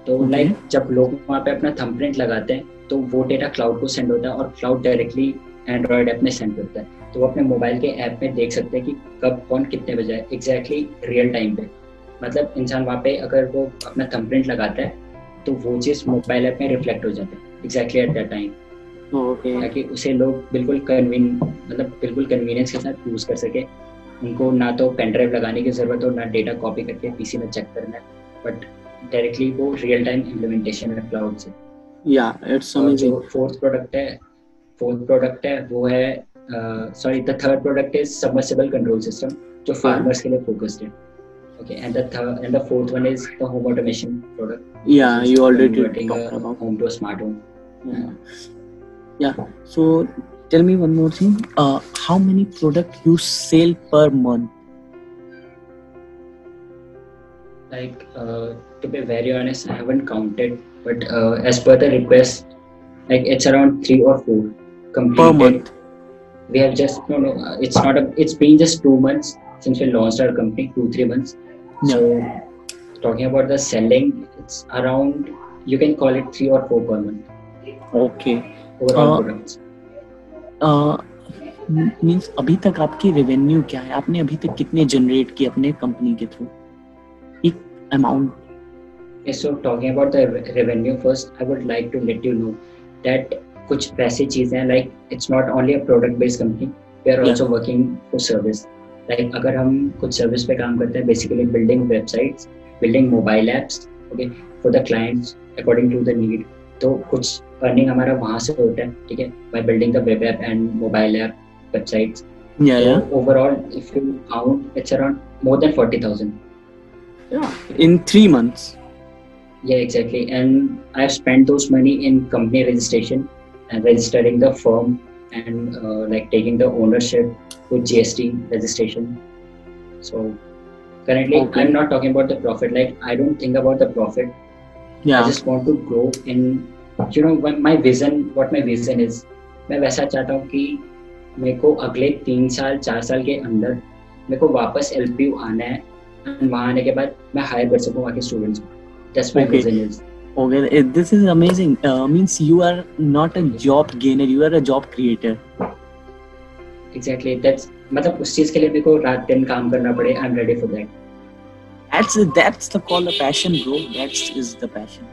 तो Okay. Like जब लोग वहाँ पे अपना thumbprint लगाते हैं तो वो डेटा क्लाउड को सेंड होता है और क्लाउड डायरेक्टली एंड्रॉयड ऐप में सेंड करता है तो वो अपने मोबाइल के ऐप में देख सकते हैं कि कब कौन कितने बजे है एग्जैक्टली रियल टाइम पे मतलब इंसान वहाँ पे अगर वो अपना थंबप्रिंट लगाता है तो वो चीज़ मोबाइल ऐप में रिफ्लेक्ट हो जाता है exactly at that time Okay. ताकि उसे लोग बिल्कुल कन्वीन मतलब बिल्कुल कन्वीनियंस के साथ यूज़ कर सके। उनको ना तो पेन ड्राइव लगाने की ज़रूरत हो ना डेटा कॉपी करके पीसी में चेक करना बट डायरेक्टली वो रियल टाइम इम्प्लीमेंटेशन है क्लाउड से। Yeah, it's और amazing. जो फोर्थ प्रोडक्ट है फोर्थ प्रोडक्ट है वो है sorry the third product is submersible control system जो फार्मर्स के लिए फोकस्ड है। Okay and the third and the fourth one is the home automation product Yeah, you already converting talked about. home to a smart home. Yeah. Yeah. So tell me one more thing. Uh, how many product you sell per month? like uh, to be very honest i haven't counted but uh, as per the request like it's around three or four completed Per month. we have just no no uh, it's not a it's been just two months since we launched our company two three months so talking about the selling it's around you can call it three or four per month means uh, uh, अभी तक आपकी revenue क्या है? आपने अभी तक कितने generate किए अपने कंपनी के थ्रू एक amount so talking about the revenue first I would like to let you know that कुछ वैसे चीज़ें हैं like it's not only a product based company we are also working for service like अगर हम कुछ service पे काम करते हैं basically building websites building mobile apps okay for the clients according to the need तो कुछ अर्निंग हमारा वहाँ से होता है ठीक है? By building the web app and mobile app websites या या overall if you count it's around more than 40000 या इन 3 मंथ्स या exactly and I have spent those money in company registration and registering the firm and like taking the ownership to GST registration so currently I am not talking about the profit like I don't think about the profit या I just want to grow in. You know, my vision, what my vision is. मैं वैसा चाहता हूँ कि मेरे को अगले तीन साल चार साल के अंदर मेरे को वापस एल पी यू आना है वहाँ आने के बाद मैं हायर कर सकूँ वहाँ के स्टूडेंट्स को That's my Okay. vision is. Okay, eh, this is amazing. Uh, means you are not a job gainer, you are a job creator. Exactly. That's मतलब उस चीज़ के लिए मेरे को रात दिन काम करना पड़े am ready for that that's that's the call of passion, bro. That is the passion.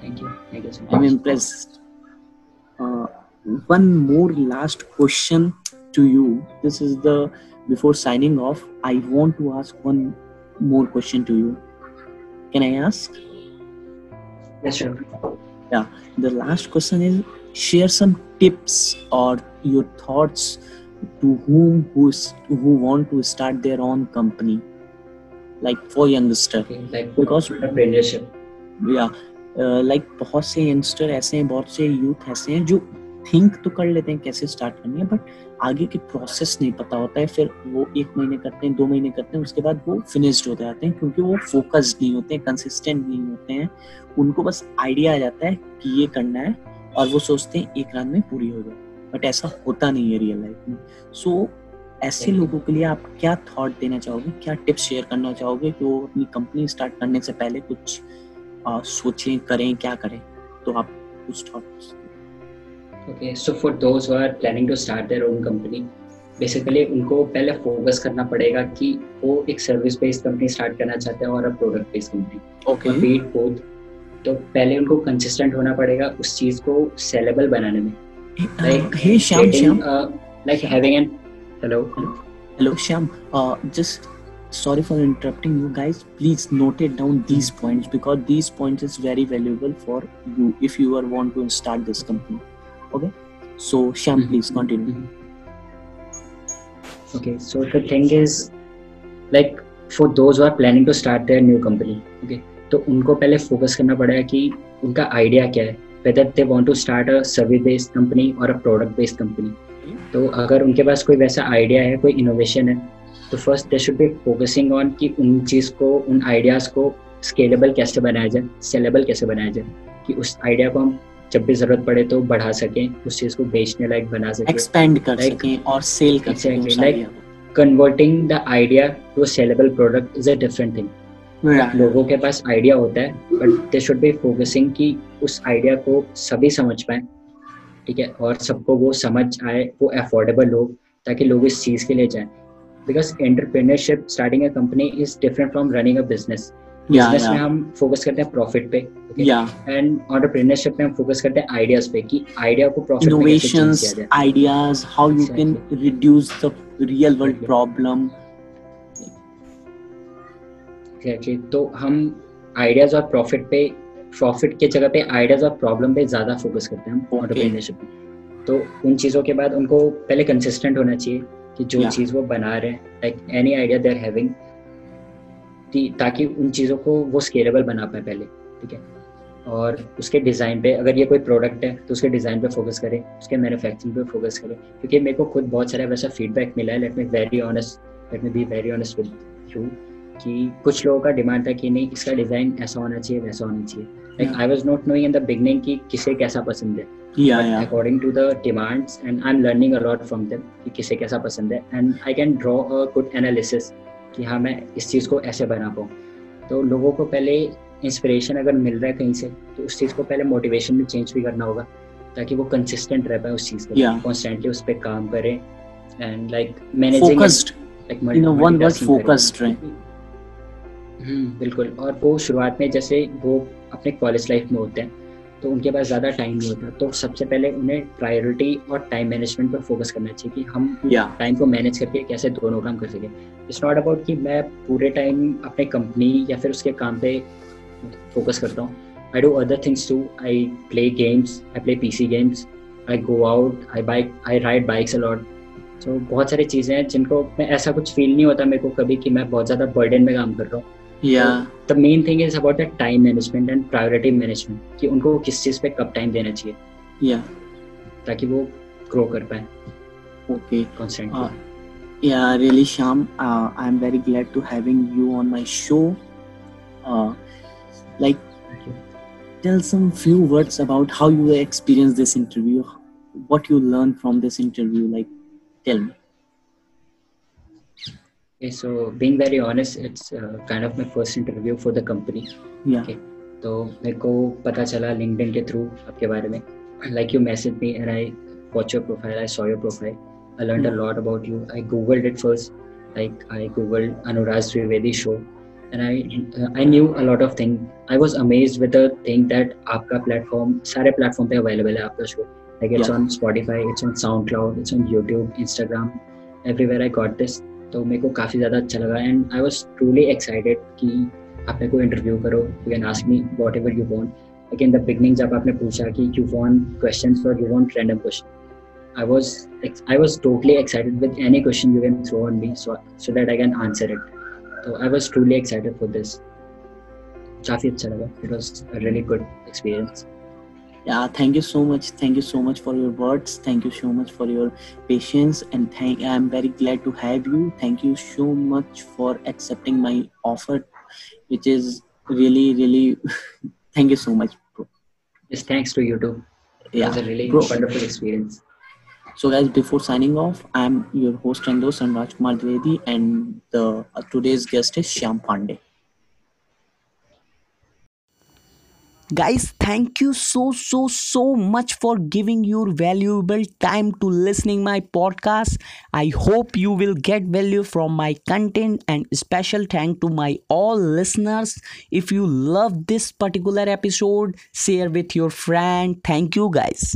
Thank you. Thank you so much. I'm impressed. Uh, one more last question to you. This is the before signing off. I want to ask one more question to you. Can I ask? Yes, sir. Yeah. The last question is: share some tips or your thoughts to whom who's, who want to start their own company like for youngster. Okay, like Because- like बहुत से youngster ऐसे हैं बहुत से youth ऐसे हैं जो think तो कर लेते हैं कैसे स्टार्ट करनी है बट आगे की प्रोसेस नहीं पता होता है फिर वो एक महीने करते हैं दो महीने करते हैं उसके बाद वो फिनिश्ड हो जाते हैं क्योंकि वो फोकस्ड नहीं होते हैं कंसिस्टेंट नहीं होते हैं। उनको बस आइडिया आ जाता है कि ये करना है और वो सोचते हैं एक रात में पूरी हो जाए। बट ऐसा होता नहीं है रियल लाइफ में। सो ऐसे लोगों के लिए आप क्या थॉट देना चाहोगे? क्या टिप्स शेयर करना चाहोगे कि वो अपनी कंपनी स्टार्ट करने से पहले कुछ आ, सोचें करें क्या करें? तो आप कुछ thoughts Okay, so for those who are planning to start their own company, basically उनको पहले फोकस करना पड़ेगा कि वो एक सर्विस बेस्ड कंपनी स्टार्ट करना चाहते हैं और a product based company okay but both तो पहले उनको कंसिस्टेंट होना पड़ेगा उस चीज़ को सेलेबल बनाने में। like hey Shyam getting, uh, hello hello Shyam uh, just sorry for interrupting you guys please note it down these points because these points is very valuable for you if you are want to start this company okay so Shyam Mhm. please continue Okay, so the thing is, like for those who are planning to start their new company, okay, तो उनको पहले focus करना पड़ेगा कि उनका idea क्या है whether they want to start a service based company or a product based company. तो अगर उनके पास कोई वैसा आइडिया है कोई इनोवेशन है तो first they should be focusing on कि उन चीज़ को उन आइडियाज़ को स्केलेबल कैसे बनाया जाए सेलेबल कैसे बनाया जाए कि उस आइडिया को हम जब भी ज़रूरत पड़े तो बढ़ा सकें उस चीज़ को बेचने लायक बना सकें एक्सपेंड कर Like- सकें और सेल कर सकें Exactly, उस like- idea को। converting the idea to a sellable product is a different thing. Right. लोगों के पास आइडिया होता है but they should be focusing कि उस आइडिया को सभी समझ पाए ठीक है? और सबको वो समझ आए वो अफोर्डेबल हो ताकि लोग इस चीज़ के लिए जाएँ। Because entrepreneurship starting a company is different from running a business business में हम फोकस करते हैं प्रॉफिट पे एंड में हम फोकस करते हैं आइडियाज़ पे कि आइडिया को प्रॉफिट में कैसे चेंज innovations किया जाए। ideas how you can reduce the real world Exactly. problem exactly तो हम आइडियाज़ और प्रॉफिट पे प्रॉफिट के जगह पे आइडियाज़ और प्रॉब्लम पे ज़्यादा फोकस करते हैं हम Okay. में तो उन चीज़ों के बाद उनको पहले कंसिस्टेंट होना चाहिए कि जो Yeah. चीज़ वो बना रहे हैं like any idea they are having ताकि उन चीज़ों को वो स्केलेबल बना पाए पहले ठीक है और उसके डिज़ाइन पे अगर ये कोई प्रोडक्ट है तो उसके डिज़ाइन पे फोकस करें उसके मैन्युफैक्चरिंग पे फोकस करें क्योंकि मेरे को खुद बहुत सारा वैसा फीडबैक मिला है let me very honest let me be very honest with you कि कुछ लोगों का डिमांड था कि नहीं इसका डिज़ाइन ऐसा होना चाहिए वैसा होना चाहिए like I was not knowing in the beginning कि किसे कैसा पसंद है। Yeah yeah. According to the demands and I am learning a from them कि किसे कैसा पसंद है। And I can draw a good analysis कि हाँ मैं इस चीज़ को ऐसे बना पाऊँ। तो लोगों को पहले इंस्पिरेशन अगर मिल रहा है कहीं से तो उस चीज़ को पहले मोटिवेशन में चेंज भी करना होगा ताकि वो कंसिस्टेंट रह पाए उस चीज़ के। कॉन्स्टेंटली उस पर काम करें। And like managing focused you know one word focused रहे हम्म बिल्कुल। और वो शुरुआत में जैसे वो अपने कॉलेज लाइफ में होते हैं तो उनके पास ज़्यादा टाइम नहीं होता। तो सबसे पहले उन्हें प्रायोरिटी और टाइम मैनेजमेंट पर फोकस करना चाहिए कि हम yeah. टाइम को मैनेज करके कैसे दोनों काम कर सकें। इट्स नॉट अबाउट कि मैं पूरे टाइम अपने कंपनी या फिर उसके काम पे फोकस करता हूँ। I do other things too I play games I play P C games I go out I bike I ride bikes a lot तो बहुत सारी चीज़ें हैं जिनको मैं ऐसा कुछ फील नहीं होता मेरे को कभी कि मैं बहुत ज़्यादा बर्डन में काम कर रहा हूँ। या the main thing is about the time management and priority management कि उनको किस चीज़ पे कब टाइम देना चाहिए। या ताकि वो ग्रो कर पाए। ओके कंसेंट या रियली शाम I am very glad to having you on my show like tell some few words about how you experience this interview what you learn from this interview like tell me Okay, so being very honest, it's uh, kind of my first interview for the company. yeah. Okay. तो मेरे को पता चला LinkedIn के through आपके बारे में। Like you message me and I watch your profile I saw your profile I learn a lot about you I googled it first like I googled Anuraj Trivedi show and I I knew a lot of thing I was amazed with the thing that आपका platform सारे platform पे available है आपका show like it's Yeah. Spotify it's on SoundCloud it's on YouTube Instagram everywhere I got this तो मेरे को काफ़ी ज़्यादा अच्छा लगा and I was truly excited कि आप मेरे को इंटरव्यू करो you can ask me whatever you want like in the beginning जब आपने पूछा कि यू वॉन्ट क्वेश्चन और you want random question I was I was totally excited with any question you can throw on me so that I can answer it तो I was truly excited for this काफ़ी अच्छा लगा. It was really good experience. Yeah, thank you so much. Thank you so much for your words. Thank you so much for your patience, and thank. I'm very glad to have you. Thank you so much for accepting my offer, which is really, really. thank you so much, bro. Yes, thanks to you too. It Yeah, was a really bro. wonderful experience. So, guys, before signing off, I'm your host and host, and Rajkumar Dwivedi, and the uh, today's guest is Shyam Pandey. Guys thank you so so so much for giving your valuable time to listening my podcast. I hope you will get value from my content and special thank to my all listeners. If you love this particular episode share with your friend. Thank you guys